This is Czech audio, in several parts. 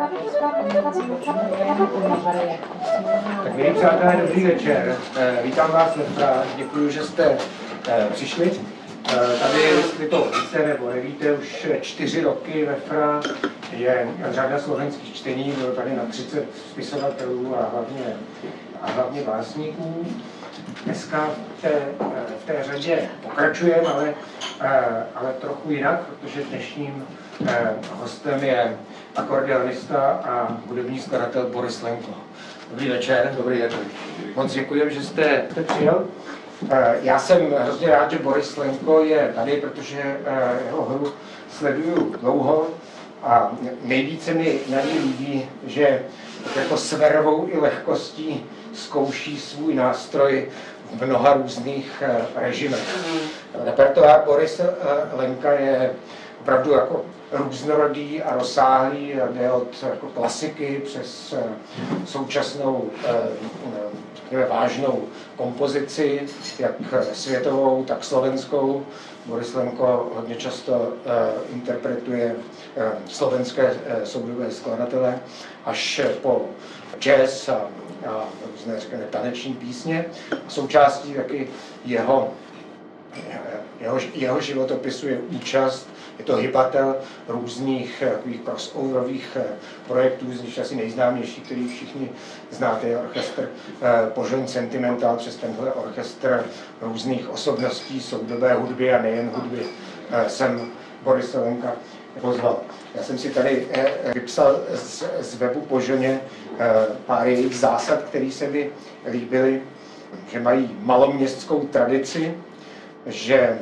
Tak milí přátelé, dobrý večer. Eh, Vítám vás ve. Děkuji, že jste eh, přišli. Eh, Tady, jestli to víte nebo nevíte, už čtyři roky ve Fra je řada slovenských čtení, bylo tady na 30 spisovatelů a hlavně, a hlavně básníků. Dneska v té, v té řadě pokračujeme, ale, ale trochu jinak, protože dnešním hostem je akordeonista a hudební skladatel Boris Lenko. Dobrý večer. Dobrý večer. Moc děkuji, že jste, jste přijel. Eh, Já jsem hrozně rád, že Boris Lenko je tady, protože eh, jeho hru sleduju dlouho a nejvíce mi na ní líbí, že jako s vervou i lehkostí zkouší svůj nástroj v mnoha různých eh, režimech. Repertoár Boris Lenka je opravdu jako různorodý a rozsáhlý, jde od jako klasiky přes současnou řekněme, vážnou kompozici, jak světovou, tak slovenskou. Boris Lenko hodně často uh, interpretuje slovenské soudové skladatele až po jazz a, a různé řekněme, taneční písně. Součástí taky jeho, jeho, jeho životopisu je účast je to hybatel různých eh, takových crossoverových eh, projektů, z nich asi nejznámější, který všichni znáte, je orchestr eh, Požoň Sentimental, přes tenhle orchestr různých osobností soudobé hudby a nejen hudby jsem Boris Lenka pozval. Já jsem si tady vypsal z, webu Požoně pár jejich zásad, které se mi líbily, že mají maloměstskou tradici, že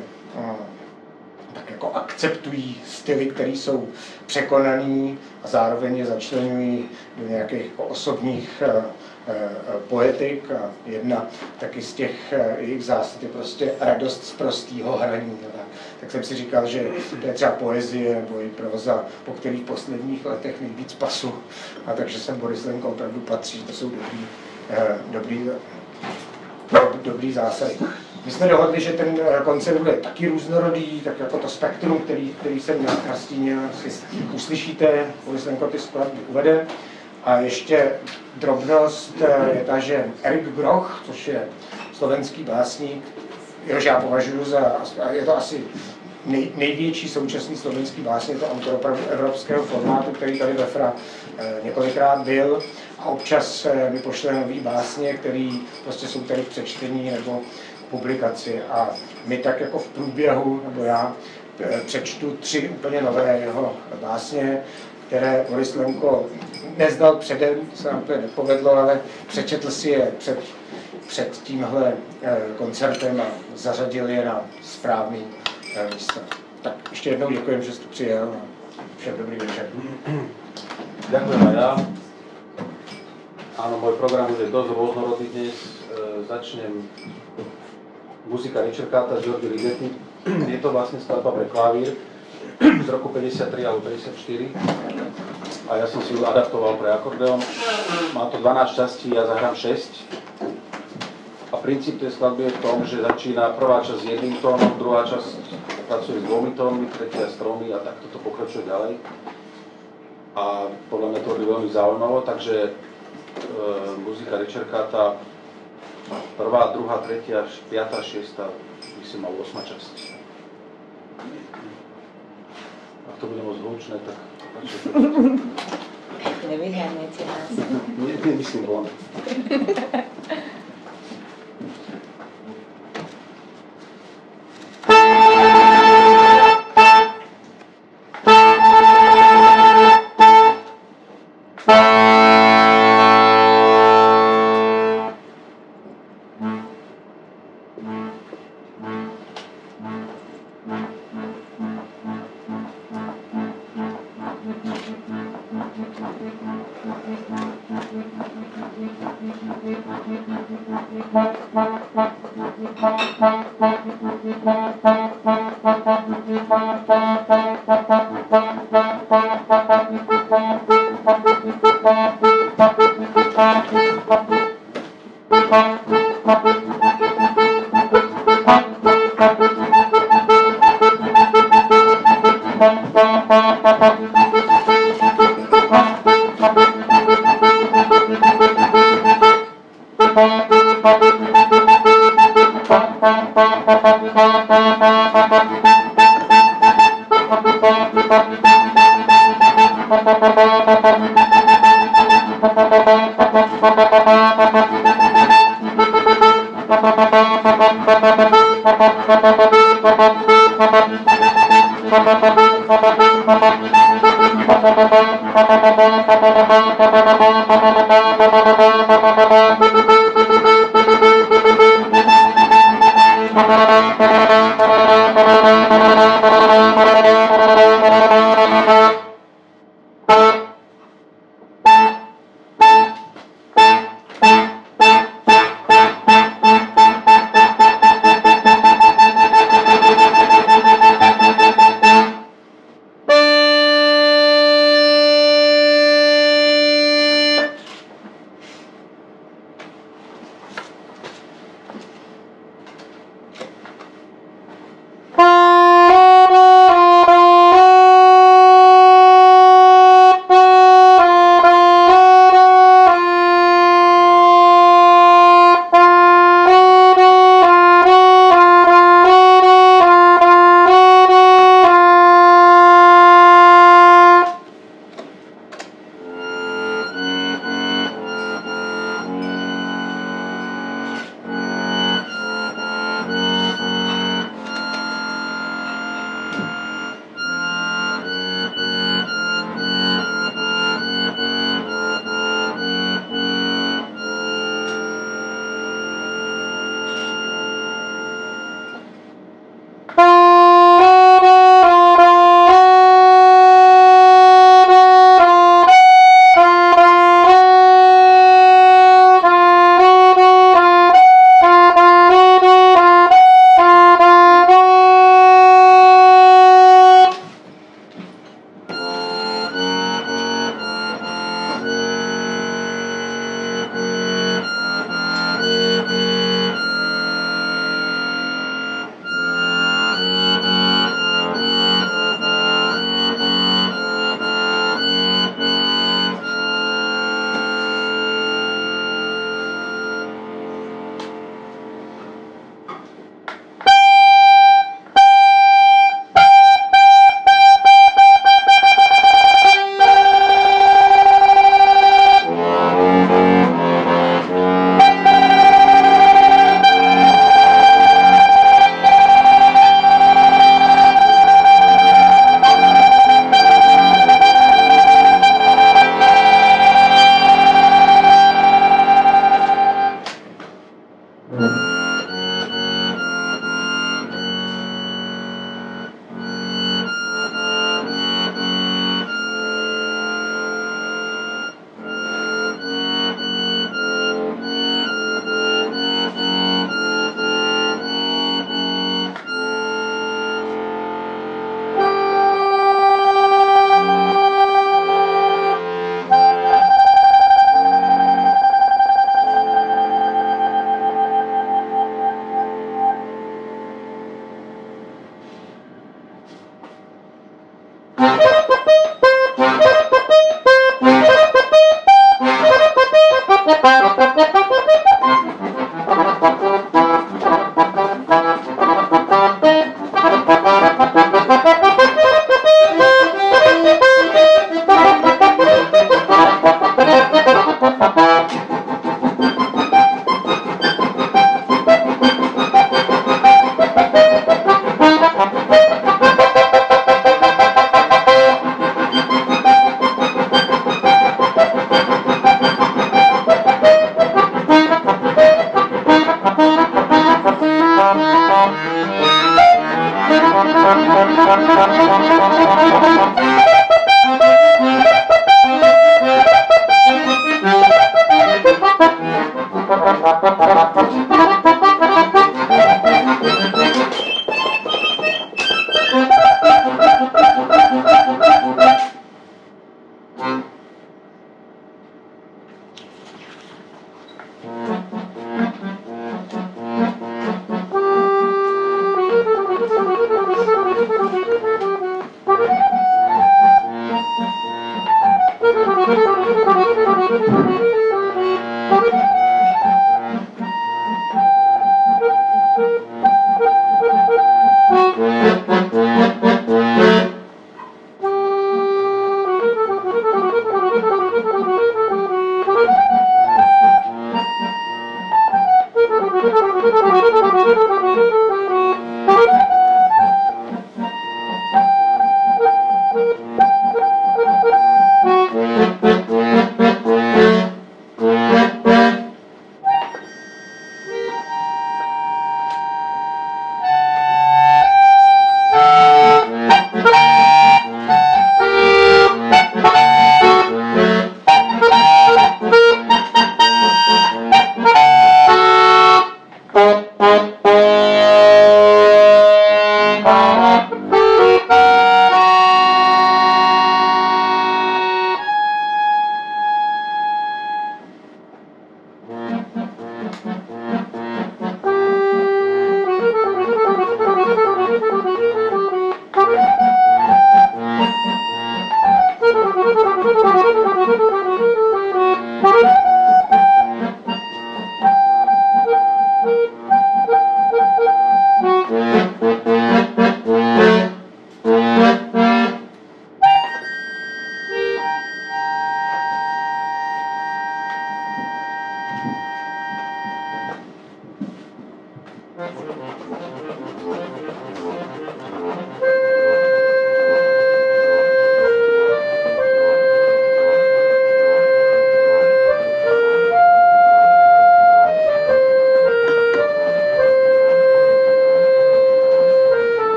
tak jako akceptují styly, které jsou překonaný a zároveň je začlenují do nějakých jako osobních uh, uh, poetik a jedna taky z těch uh, jejich zásad je prostě radost z prostého hraní. Tak, jsem si říkal, že to je třeba poezie nebo i proza, po kterých posledních letech nejvíc pasu. A takže jsem Boris Lenko opravdu patří, to jsou dobrý, dobrý, dobrý zásady. My jsme dohodli, že ten eh, koncert bude taky různorodý, tak jako to spektrum, který, který jsem nastínil, si uslyšíte, Borislenko ty skladby uvede. A ještě drobnost eh, je ta, že Erik Groch, což je slovenský básník, jehož já považuji za, je to asi nej, největší současný slovenský básník, je to autor opravdu evropského formátu, který tady ve FRA eh, několikrát byl a občas mi pošle nový básně, který prostě jsou tady v přečtení nebo publikaci a my tak jako v průběhu, nebo já eh, přečtu tři úplně nové jeho básně, které Boris Lenko neznal předem, to se nám úplně nepovedlo, ale přečetl si je před, před tímhle eh, koncertem a zařadil je na správný eh, místo. Tak ještě jednou děkuji, že jste přijel a všem dobrý večer. Ďakujem aj ja. Áno, môj program je dosť rôznorodý dnes. Začnem muzika Richardáta z Georgi Ligeti. Je to vlastne skladba pre klavír z roku 53 alebo 54 a ja som si ju adaptoval pre akordeon. Má to 12 častí, ja zahrám 6. A princíp tej skladby je v tom, že začína prvá časť s jedným tónom, druhá časť pracuje s dvomi tónmi, tretia s tromi a takto to pokračuje ďalej. A podľa mňa to je veľmi zaujímavo, takže e, muzika Richardáta Prvá, druhá, tretia, piatá, šiesta, by si mal osma časť. Ak to bude moc hlučné, tak... Nevyháňajte nás. Nie, nemyslím von.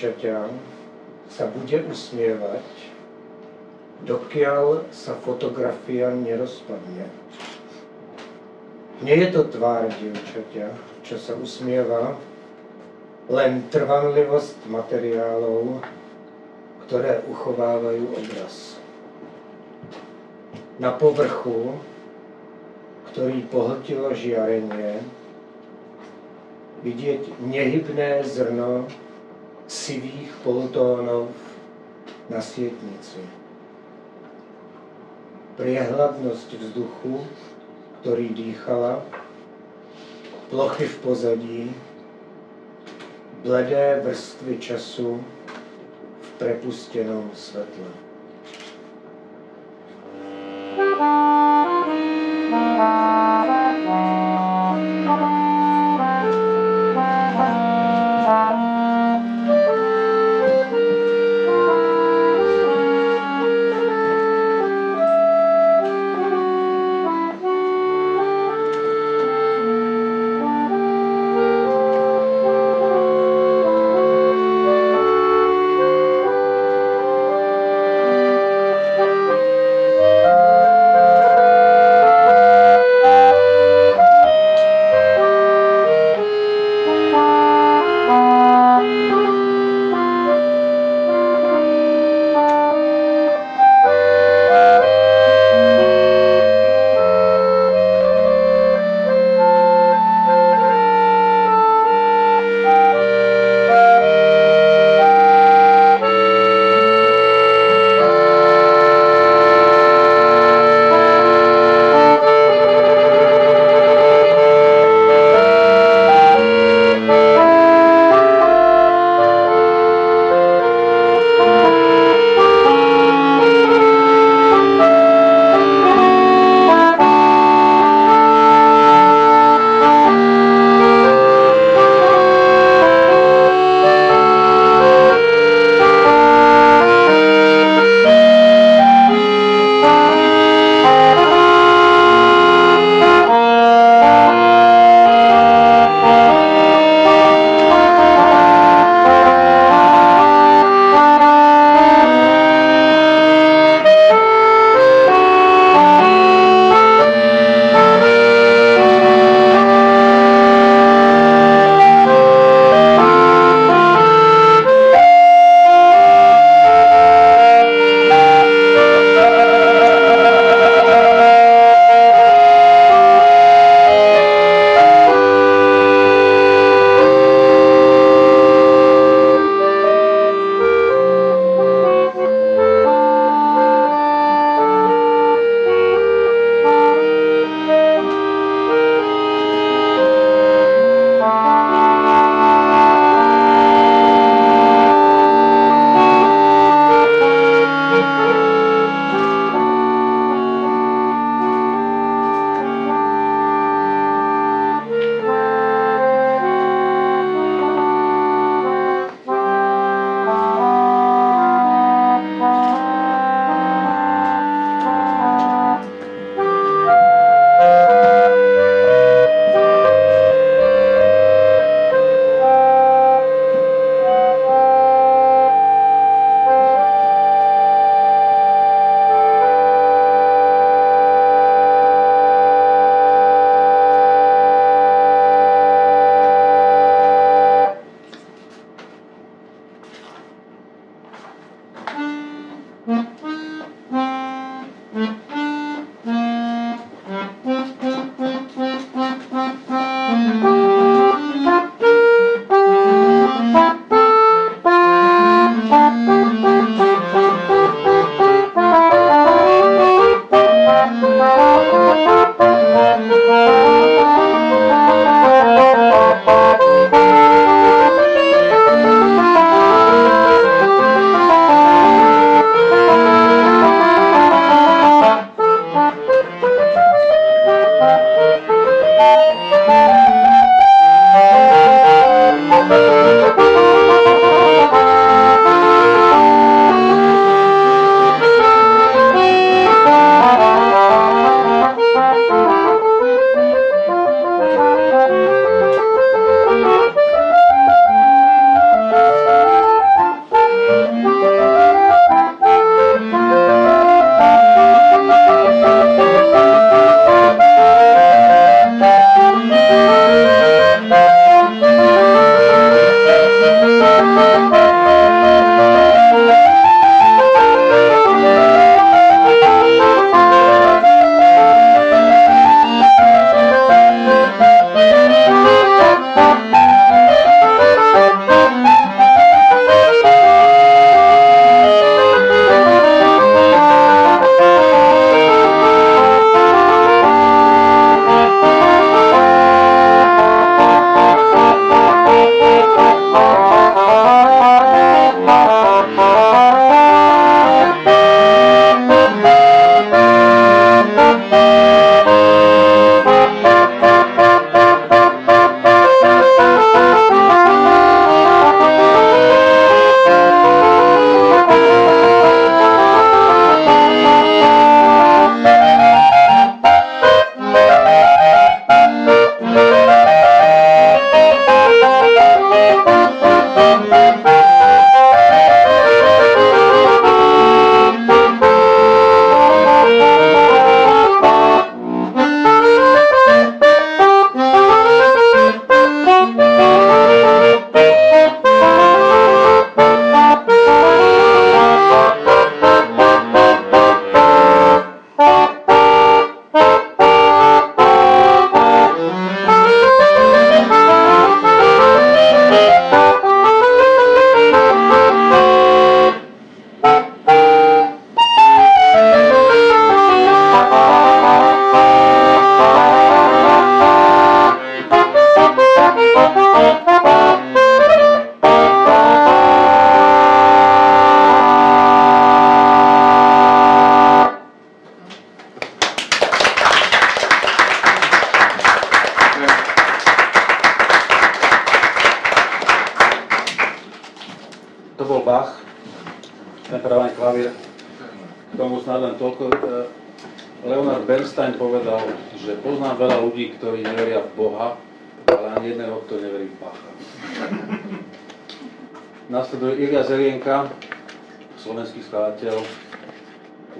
Dievčaťa sa bude usmievať, dokiaľ sa fotografia nerozpadne. Nie je to tvár dievčaťa, čo sa usmieva, len trvanlivosť materiálov, ktoré uchovávajú obraz. Na povrchu, ktorý pohltilo žiarenie, vidieť nehybné zrno sivých polotónov na svietnici. Priehľadnosť vzduchu, ktorý dýchala, plochy v pozadí, bledé vrstvy času v prepustenom svetle.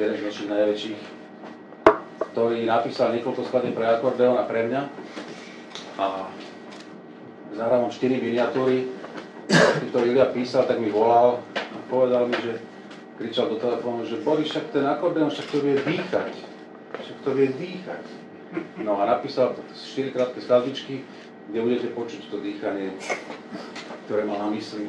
Jeden z našich najväčších, ktorý napísal niekoľko skladeb pre akordeón a pre mňa. A zahral 4 miniatúry, ktorý Ilia písal, tak mi volal a povedal mi, že kričal do telefónu, že Boris, však ten akordeon, však to vie dýchať. Však to vie dýchať. No a napísal 4 krátke skladbičky, kde budete počuť to dýchanie, ktoré mal na mysli.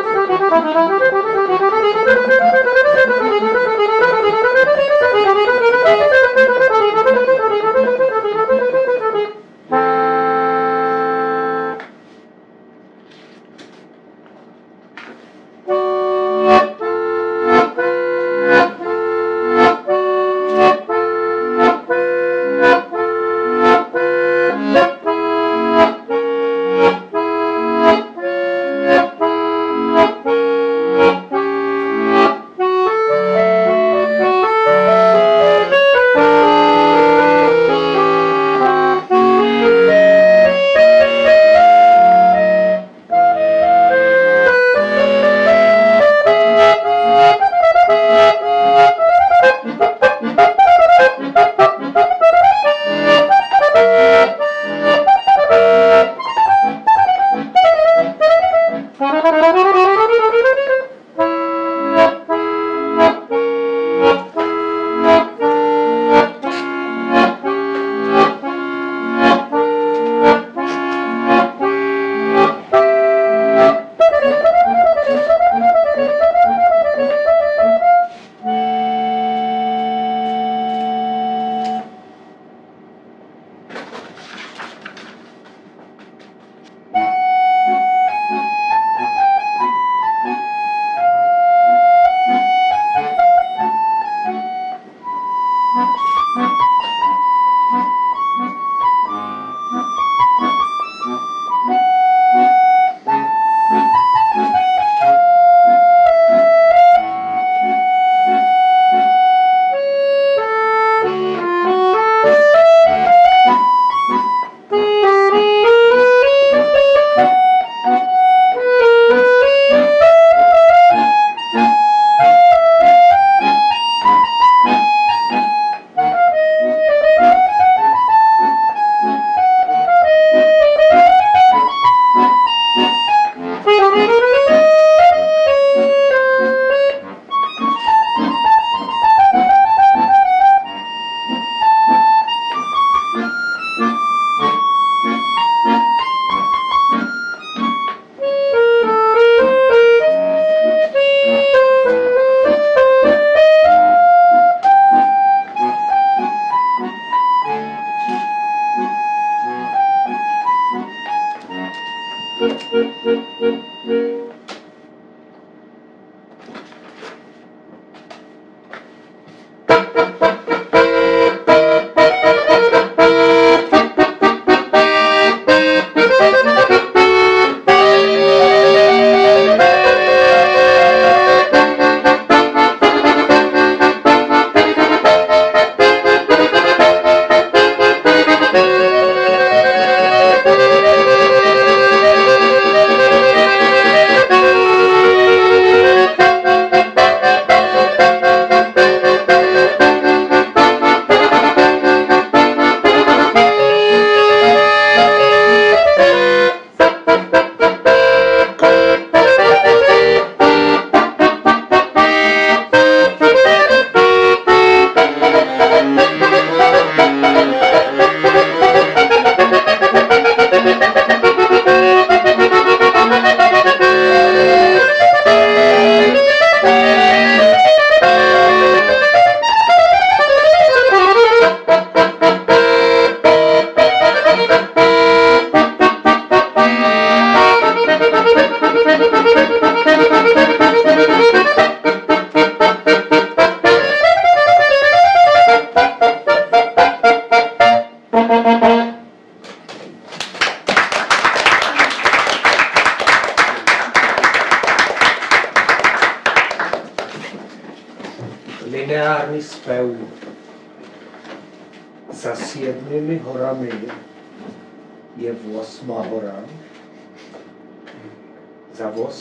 Thank you.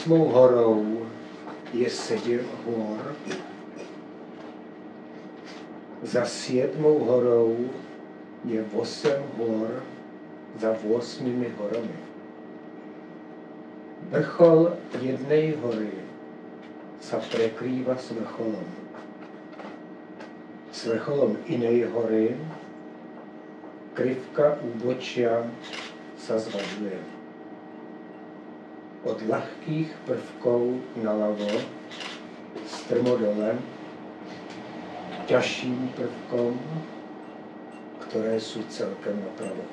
Osmou horou je sedm hor. Za siedmou horou je osm hor za osmými horami. Vrchol jednej hory sa prekrýva s vrcholom. S vrcholom inej hory krivka úbočia sa zvažuje. Od ľahkých prvkov naľavo strmo dole k ťažším prvkom, ktoré sú celkem napravo.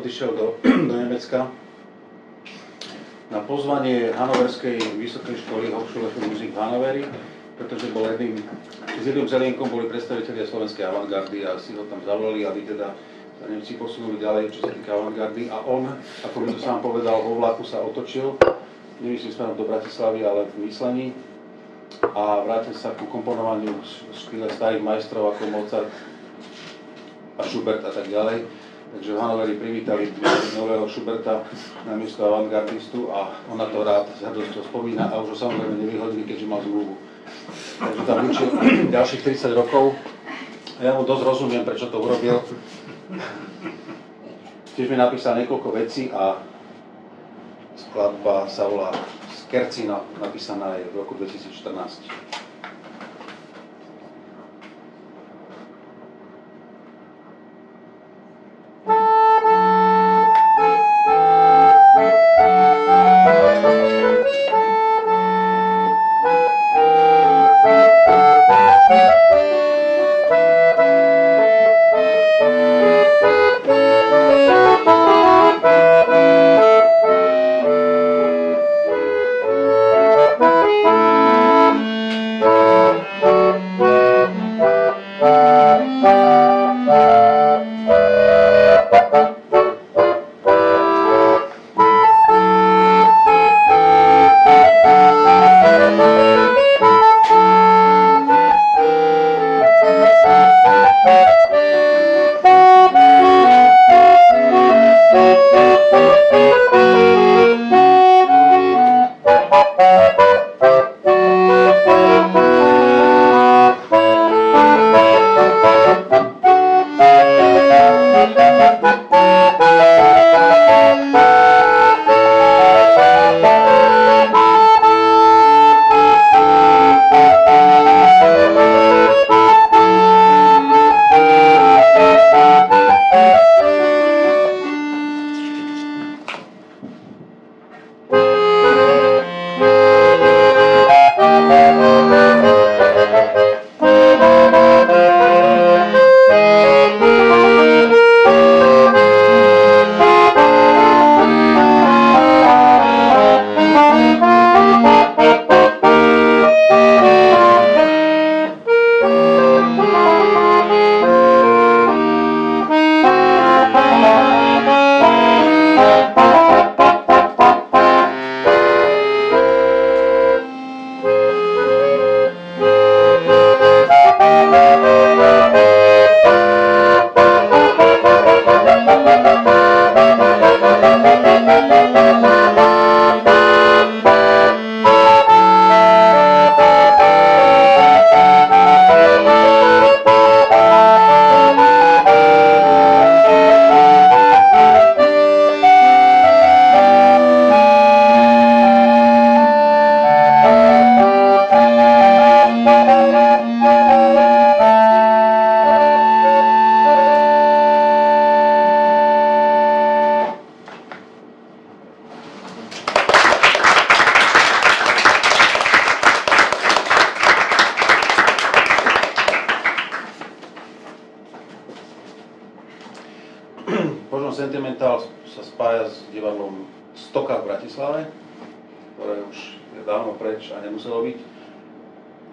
Odišiel do, do Nemecka na pozvanie Hanoverskej vysokej školy Hochschule für Musik v Hanoveri, pretože bol jedným, s jedným zelienkom boli predstavitelia slovenskej avantgardy a si ho tam zavolali, aby teda sa Nemci posunuli ďalej, čo sa týka avantgardy. A on, ako mi to sám povedal, vo vlaku sa otočil, nemyslím smerom do Bratislavy, ale v myslení. A vrátil sa ku komponovaniu štýle starých majstrov ako Mozart a Schubert a tak ďalej Takže v Hanoveri privítali nového Schuberta na miesto avantgardistu a on na to rád s hrdosťou spomína a už ho samozrejme nevyhodili, keďže mal zmluvu. Takže tam učil ďalších 30 rokov a ja mu dosť rozumiem, prečo to urobil. Tiež mi napísal niekoľko vecí a skladba sa volá Skercino, napísaná je v roku 2014.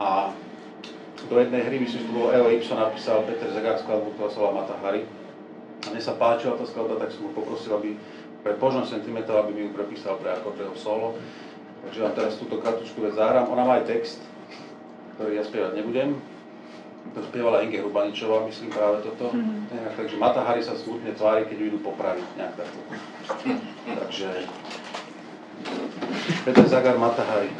A do jednej hry, myslím, že to bolo Eo Ipso, napísal Peter Zagar skladbu, ktorá sa volá Mata Hari. A mne sa páčila tá skladba, tak som ho poprosil, aby pre Požon Sentimental, aby mi ju prepísal pre akordeo solo. Takže vám teraz túto kartučku vec zahrám. Ona má aj text, ktorý ja spievať nebudem. To spievala Inge Hrubaničová, myslím práve toto. Mm-hmm. Takže Mata Hari sa smutne tvári, keď ju idú popraviť, nejak takto. Takže Peter Zagar, Mata Hari.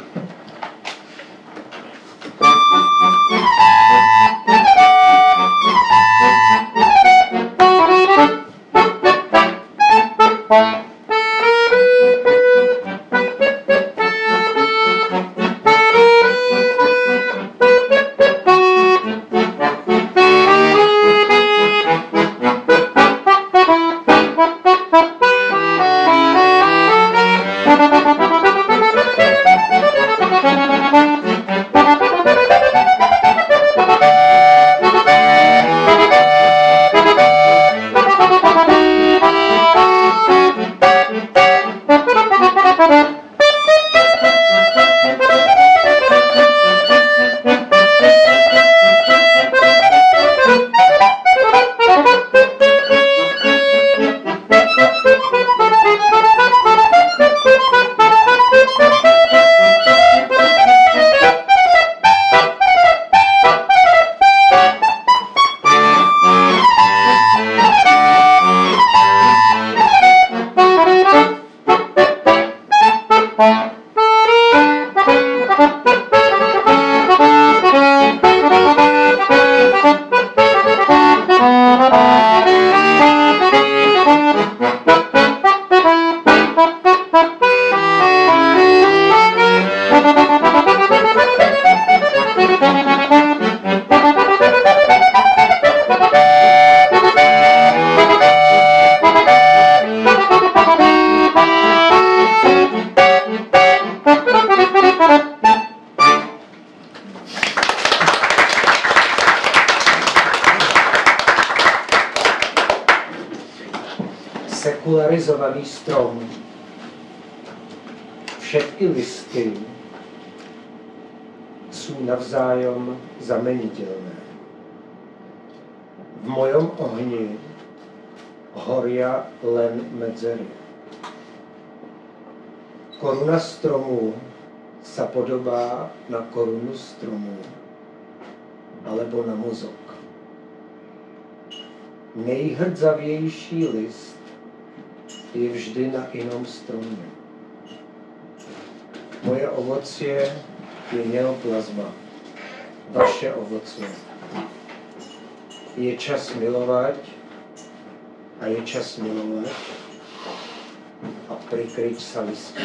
Navzájom zameniteľné. V mojom ohni horia len medzery. Koruna stromu sa podobá na korunu stromu alebo na mozog. Nejhrdzavější list je vždy na inom stromě. Moje ovocie je neoplazma, vaše ovoce. Je čas milovat a je čas milovat a prikryť sa listy.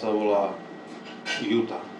Sa volá Utah.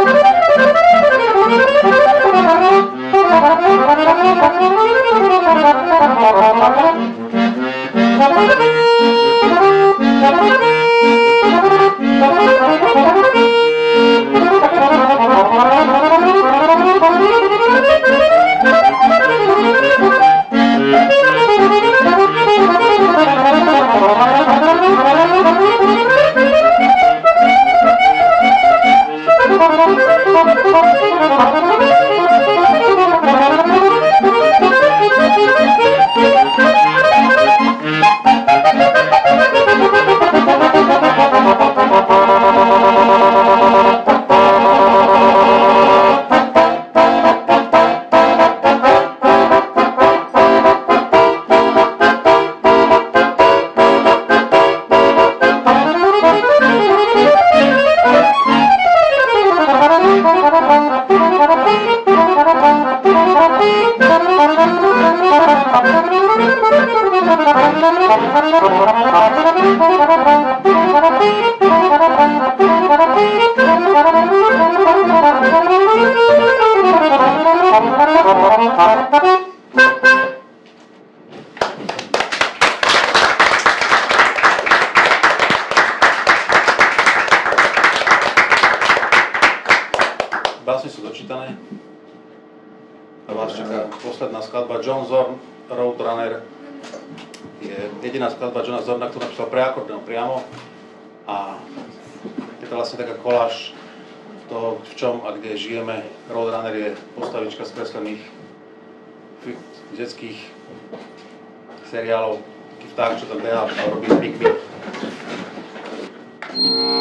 Thank you. Básne sú dočítané. A vás čaká posledná skladba John Zorn, Roadrunner. Je jediná skladba Johna Zorna, ktorú napísal pre akordeon priamo. A je to vlastne taká koláž toho, v čom a kde žijeme. Roadrunner je postavička z kreslených detských seriálov. Taký vták, čo tam beha a robí trikmy. Jo,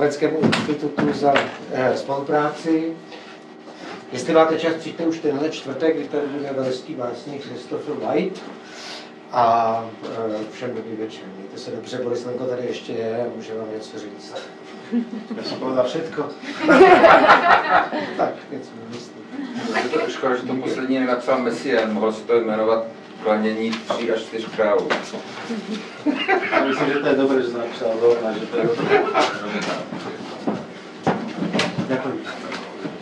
přišli, děkuji Slovenskému institutu za eh, spolupráci. Jestli máte čas, přijďte už tenhle čtvrtek, kdy tady bude velský básník Christopher White. A eh, všem dobrý večer. Mějte se dobře, Borislenko tady ještě je a může vám něco říct. Ja som povedal všetko. tak, něco myslím. Je to škoda, že to poslední nenapsal Messian, mohl si to jmenovat klanění tří až čtyř králů. Myslím, že to je dobré, že som napísal Lorna, že to je dobré. Ďakujem.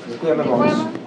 Děkujeme moc.